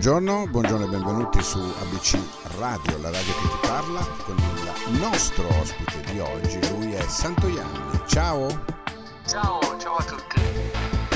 Buongiorno, buongiorno e benvenuti su ABC Radio, la radio che ti parla, con il nostro ospite di oggi, lui è Santoianni. Ciao! Ciao, ciao a tutti.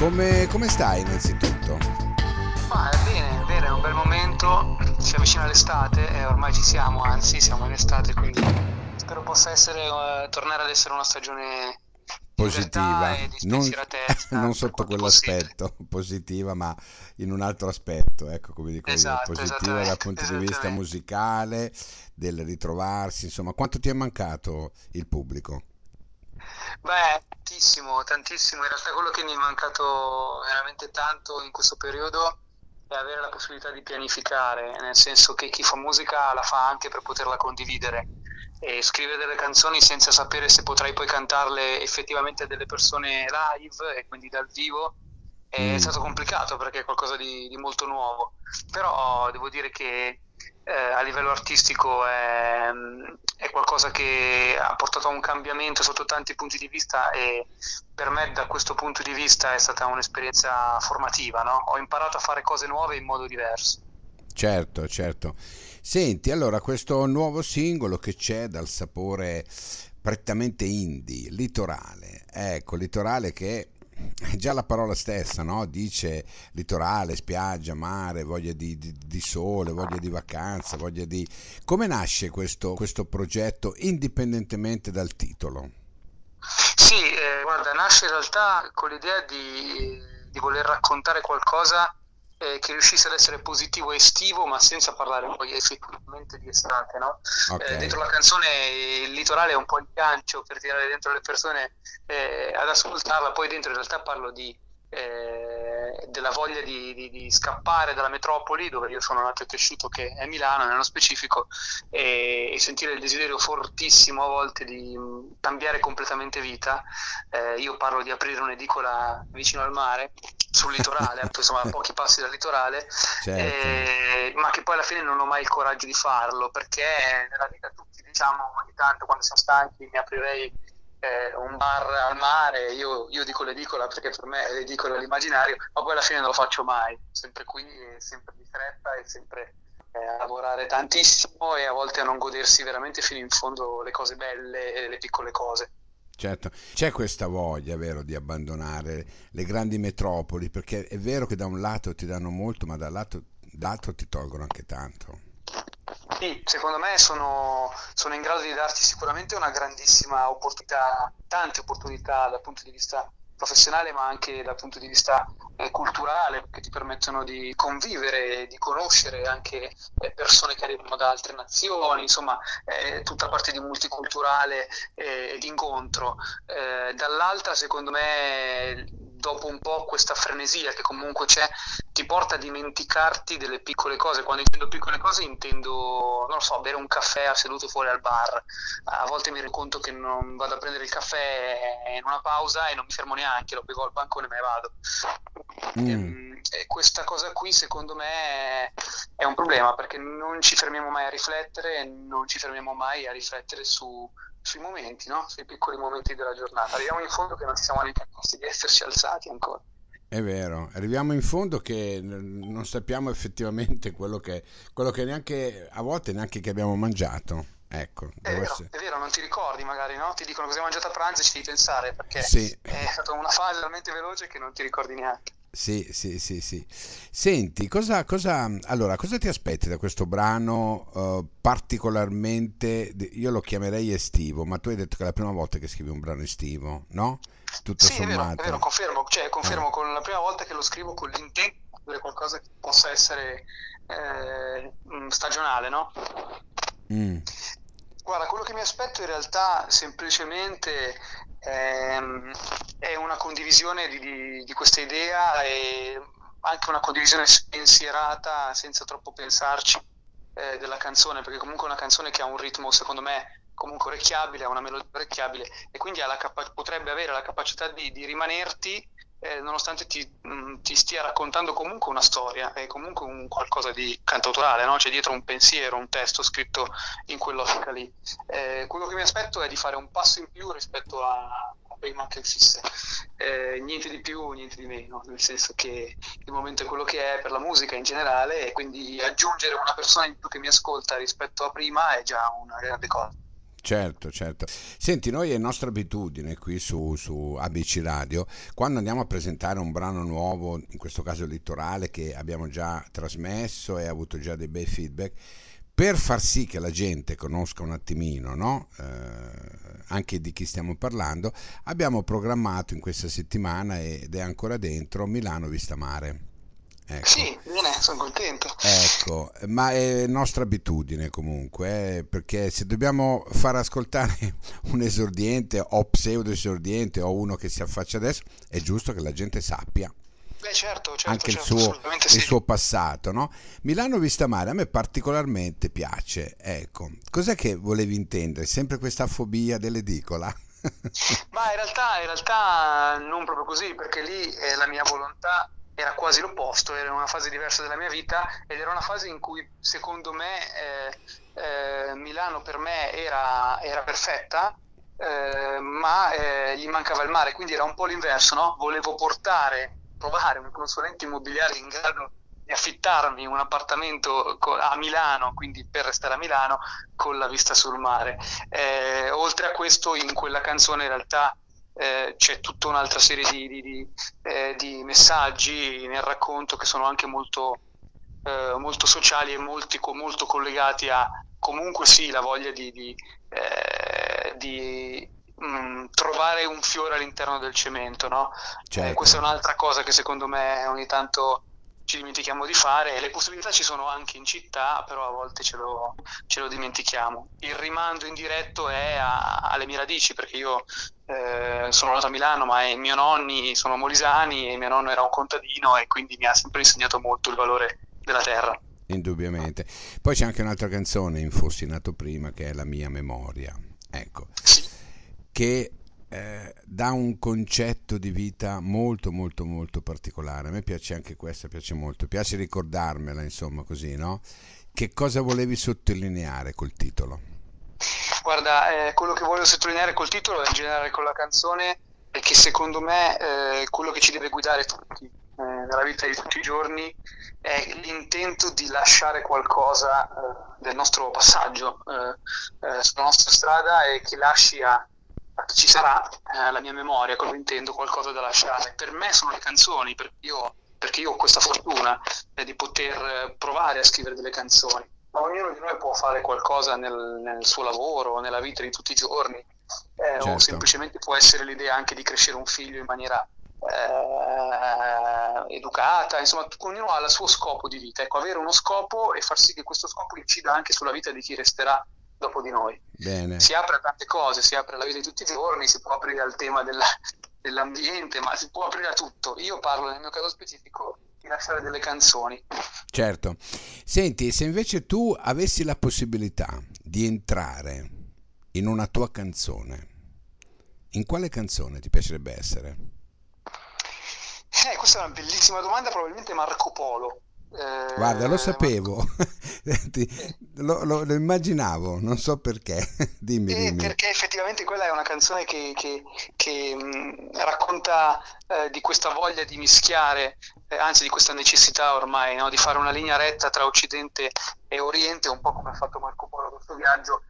Come, come stai innanzitutto? Ma bene, bene, è un bel momento, si avvicina l'estate e ormai ci siamo, anzi siamo in estate, quindi spero possa essere, uh, tornare ad essere una stagione positiva, non, non, sotto quell'aspetto positiva, ma in un altro aspetto, ecco come dico esatto, io, positiva dal punto di vista musicale, del ritrovarsi, insomma, quanto ti è mancato il pubblico? Beh, tantissimo, tantissimo, in realtà quello che mi è mancato veramente tanto in questo periodo è avere la possibilità di pianificare, nel senso che chi fa musica la fa anche per poterla condividere e scrivere delle canzoni senza sapere se potrai poi cantarle effettivamente delle persone live e quindi dal vivo è mm. stato complicato perché è qualcosa di, di molto nuovo però devo dire che eh, a livello artistico è, è, qualcosa che ha portato a un cambiamento sotto tanti punti di vista e per me da questo punto di vista è stata un'esperienza formativa no? ho imparato a fare cose nuove in modo diverso certo certo Senti, allora questo nuovo singolo che c'è dal sapore prettamente indie, litorale, ecco, litorale che già la parola stessa, no? Dice litorale, spiaggia, mare, voglia di, di, di, sole, voglia di vacanza, voglia di... Come nasce questo, questo progetto indipendentemente dal titolo? Sì, eh, guarda, nasce in realtà con l'idea di, di voler raccontare qualcosa eh, che riuscisse ad essere positivo estivo, ma senza parlare poi effettivamente di estate. No? Okay. Eh, dentro la canzone il litorale è un po' il gancio per tirare dentro le persone eh, ad ascoltarla, poi dentro in realtà parlo di eh, della voglia di, di, di, scappare dalla metropoli dove io sono nato e cresciuto che è Milano nello specifico e, e sentire il desiderio fortissimo a volte di mh, cambiare completamente vita eh, io parlo di aprire un'edicola vicino al mare sul litorale insomma a pochi passi dal litorale certo. eh, ma che poi alla fine non ho mai il coraggio di farlo perché nella vita tutti diciamo ogni tanto quando siamo stanchi mi aprirei eh, un bar al mare, io, io, dico l'edicola perché per me è l'edicola l'immaginario, ma poi alla fine non lo faccio mai, sempre qui, sempre di fretta e sempre eh, a lavorare tantissimo e a volte a non godersi veramente fino in fondo le cose belle e le piccole cose. Certo, c'è questa voglia, vero, di abbandonare le grandi metropoli, perché è vero che da un lato ti danno molto, ma dall'altro ti tolgono anche tanto. Sì, secondo me sono, sono, in grado di darti sicuramente una grandissima opportunità, tante opportunità dal punto di vista professionale ma anche dal punto di vista eh, culturale che ti permettono di convivere, di conoscere anche eh, persone che arrivano da altre nazioni, insomma eh, tutta parte di multiculturale e di incontro. Eh, dall'altra secondo me dopo un po' questa frenesia che comunque c'è ti porta a dimenticarti delle piccole cose. Quando intendo piccole cose intendo, non lo so, bere un caffè seduto fuori al bar. A volte mi rendo conto che non vado a prendere il caffè in una pausa e non mi fermo neanche, lo bevo al bancone e me ne vado. Mm. E, ehm, e questa cosa qui secondo me è un problema perché non ci fermiamo mai a riflettere, non ci fermiamo mai a riflettere su sui momenti, no? sui piccoli momenti della giornata. Arriviamo in fondo che non ci siamo neanche accorti di esserci alzati ancora. È vero, arriviamo in fondo che non sappiamo effettivamente quello che, quello che neanche a volte neanche che abbiamo mangiato. Ecco, è vero, essere... è vero, non ti ricordi magari, no? Ti dicono cosa hai mangiato a pranzo e ci devi pensare perché sì. è stata una fase talmente veloce che non ti ricordi neanche. Sì, sì, sì, sì. Senti, cosa, cosa, allora, cosa ti aspetti da questo brano uh, particolarmente, io lo chiamerei estivo, ma tu hai detto che è la prima volta che scrivi un brano estivo, no? Tutto sì, sommato. È vero, è vero, confermo, cioè, confermo eh. con la prima volta che lo scrivo con l'intento di fare qualcosa che possa essere eh, mm, stagionale, no? Mm. Guarda, quello che mi aspetto in realtà semplicemente ehm, è una condivisione di, di, di, questa idea e anche una condivisione spensierata senza troppo pensarci eh, della canzone, perché comunque è una canzone che ha un ritmo secondo me comunque orecchiabile, ha una melodia orecchiabile e quindi capa- potrebbe avere la capacità di, di rimanerti eh, nonostante ti, mh, mm, ti, stia raccontando comunque una storia, è comunque un qualcosa di cantautorale, no? c'è dietro un pensiero, un testo scritto in quell'ottica lì. Eh, quello che mi aspetto è di fare un passo in più rispetto a, prima che uscisse. Eh, niente di più, niente di meno, nel senso che il momento è quello che è per la musica in generale e quindi aggiungere una persona in più che mi ascolta rispetto a prima è già una grande cosa. Certo, certo. Senti, noi è nostra abitudine qui su, su, ABC Radio, quando andiamo a presentare un brano nuovo, in questo caso Litorale, che abbiamo già trasmesso e ha avuto già dei bei feedback, per far sì che la gente conosca un attimino, no? eh, anche di chi stiamo parlando, abbiamo programmato in questa settimana ed è ancora dentro Milano Vista Mare. Ecco. Sì, bene, sono contento. Ecco, ma è nostra abitudine comunque, eh, perché se dobbiamo far ascoltare un esordiente o pseudo esordiente o uno che si affaccia adesso, è giusto che la gente sappia. Beh, certo, certo, anche certo, il, suo, il sì. suo passato, no? Milano Vista Mare a me particolarmente piace. Ecco, cos'è che volevi intendere? Sempre questa fobia dell'edicola? Ma in realtà, in realtà non proprio così, perché lì è la mia volontà era quasi l'opposto, era una fase diversa della mia vita ed era una fase in cui secondo me eh, eh, Milano per me era, era perfetta, eh, ma eh, gli mancava il mare, quindi era un po' l'inverso, no? volevo portare, provare un consulente immobiliare in grado di affittarmi un appartamento a Milano, quindi per restare a Milano, con la vista sul mare. Eh, oltre a questo in quella canzone in realtà eh, c'è tutta un'altra serie di, di, di, eh, di, messaggi nel racconto che sono anche molto, eh, molto sociali e molti, molto collegati a comunque sì la voglia di, eh, mh, mm, trovare un fiore all'interno del cemento. No? Certo. questa è un'altra cosa che secondo me ogni tanto ci dimentichiamo di fare. Le possibilità ci sono anche in città, però a volte ce lo, ce lo dimentichiamo. Il rimando indiretto è a, alle mie radici, perché io eh, sono nato a Milano, ma i miei nonni sono molisani e mio nonno era un contadino e quindi mi ha sempre insegnato molto il valore della terra. Indubbiamente. Poi c'è anche un'altra canzone in Fossi nato prima che è La mia memoria. Ecco. Sì. Che eh, dà un concetto di vita molto molto molto particolare. A me piace anche questa, piace molto, piace ricordarmela, insomma, così, no? Che cosa volevi sottolineare col titolo? Guarda, eh, quello che voglio sottolineare col titolo e in generale con la canzone è che secondo me eh, quello che ci deve guidare tutti eh, nella vita di tutti i giorni è l'intento di lasciare qualcosa eh, del nostro passaggio eh, sulla nostra strada e che lasci a ci sarà eh, la mia memoria, cosa intendo, qualcosa da lasciare. Per me sono le canzoni, perché io, perché io ho questa fortuna eh, di poter eh, provare a scrivere delle canzoni. Ma ognuno di noi può fare qualcosa nel, nel suo lavoro, nella vita di tutti i giorni, eh, certo. o semplicemente può essere l'idea anche di crescere un figlio in maniera eh, educata, insomma, ognuno ha il suo scopo di vita. Ecco, avere uno scopo e far sì che questo scopo incida anche sulla vita di chi resterà dopo di noi. Bene. Si apre a tante cose, si apre alla vita di tutti i giorni, si può aprire al tema della, dell'ambiente, ma si può aprire a tutto. Io parlo nel mio caso specifico di lasciare delle canzoni. Certo. Senti, se invece tu avessi la possibilità di entrare in una tua canzone, in quale canzone ti piacerebbe essere? Eh, questa è una bellissima domanda, probabilmente Marco Polo. Eh, Guarda, lo sapevo, lo, lo, lo, immaginavo, non so perché. dimmi, eh, dimmi. Perché effettivamente quella è una canzone che, che, che mh, racconta eh, di questa voglia di mischiare, eh, anzi di questa necessità ormai no? di fare una linea retta tra Occidente e Oriente, un po' come ha fatto Marco Polo questo viaggio.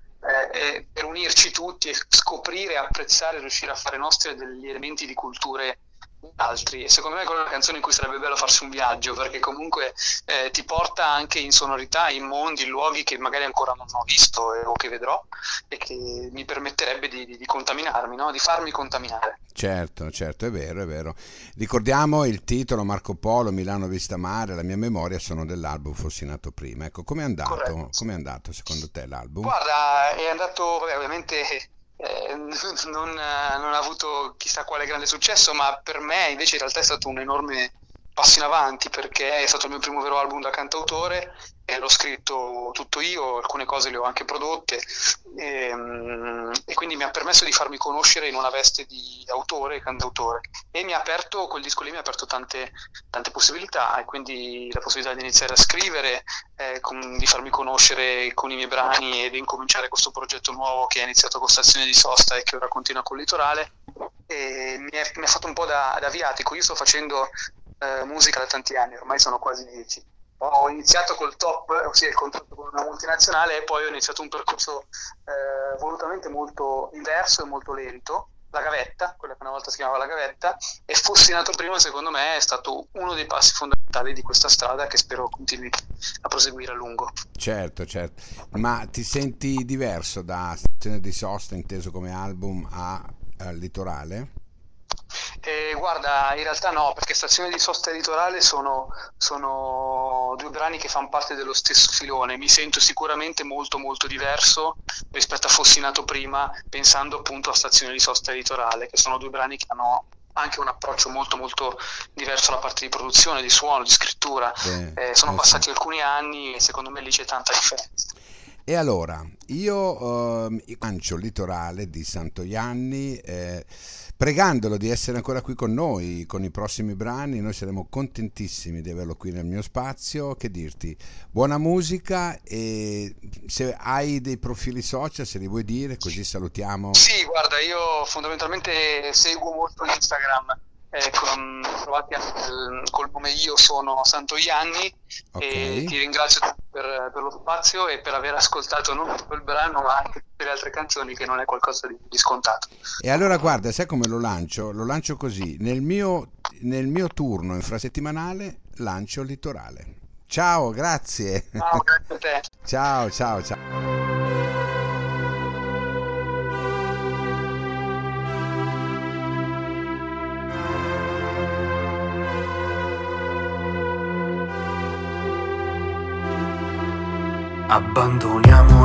Eh, per unirci tutti e scoprire, apprezzare, riuscire a fare nostri degli elementi di culture altri e secondo me è una canzone in cui sarebbe bello farsi un viaggio perché comunque eh, ti porta anche in sonorità, in mondi, in luoghi che magari ancora non ho visto eh, o che vedrò e che mi permetterebbe di, di, di contaminarmi, no? di farmi contaminare. Certo, certo, è vero, è vero. Ricordiamo il titolo Marco Polo, Milano Vista Mare, la mia memoria sono dell'album Fossi nato prima. Ecco, com'è andato, com'è andato secondo te l'album? Guarda, è andato, vabbè, ovviamente eh, non, non, ha avuto chissà quale grande successo, ma per me invece in realtà è stato un enorme passo in avanti perché è stato il mio primo vero album da cantautore e l'ho scritto tutto io, alcune cose le ho anche prodotte e, ehm, e, quindi mi ha permesso di farmi conoscere in una veste di autore e cantautore e mi ha aperto, quel disco lì mi ha aperto tante, tante possibilità e quindi la possibilità di iniziare a scrivere, eh, con, di farmi conoscere con i miei brani e di incominciare questo progetto nuovo che è iniziato con Stazione di Sosta e che ora continua con Litorale e mi ha fatto un po' da, da viatico. Io sto facendo eh, musica da tanti anni, ormai sono quasi dieci. Ho iniziato col top, ossia il contratto con una multinazionale, e poi ho iniziato un percorso eh, volutamente molto diverso e molto lento la gavetta, quella che una volta si chiamava la gavetta, e fossi nato prima, secondo me, è stato uno dei passi fondamentali di questa strada che spero continui a proseguire a lungo. Certo, certo. Ma ti senti diverso da Stazione di Sosta, inteso come album, a, a Litorale? Eh, guarda, in realtà no, perché Stazione di Sosta e Litorale sono, sono, due brani che fanno parte dello stesso filone. Mi sento sicuramente molto molto diverso rispetto a Fossi nato prima, pensando appunto a Stazione di Sosta e Litorale, che sono due brani che hanno anche un approccio molto molto diverso alla parte di produzione, di suono, di scrittura. Eh, sono passati alcuni anni e secondo me lì c'è tanta differenza. E allora, io eh, lancio Litorale di Santoianni. Eh, pregandolo di essere ancora qui con noi con i prossimi brani. Noi saremo contentissimi di averlo qui nel mio spazio. Che dirti? Buona musica e se hai dei profili social, se li vuoi dire, così salutiamo. Sì, guarda, io fondamentalmente seguo molto Instagram Ecco, trovati col nome Io sono Santo Ianni okay. e ti ringrazio per, per, lo spazio e per aver ascoltato non solo il brano ma anche tutte le altre canzoni che non è qualcosa di, di scontato. E allora guarda, sai come lo lancio? Lo lancio così, nel mio, nel mio turno infrasettimanale lancio Litorale. Ciao, grazie. Ciao, grazie a te. ciao, ciao, ciao. Abbandoniamo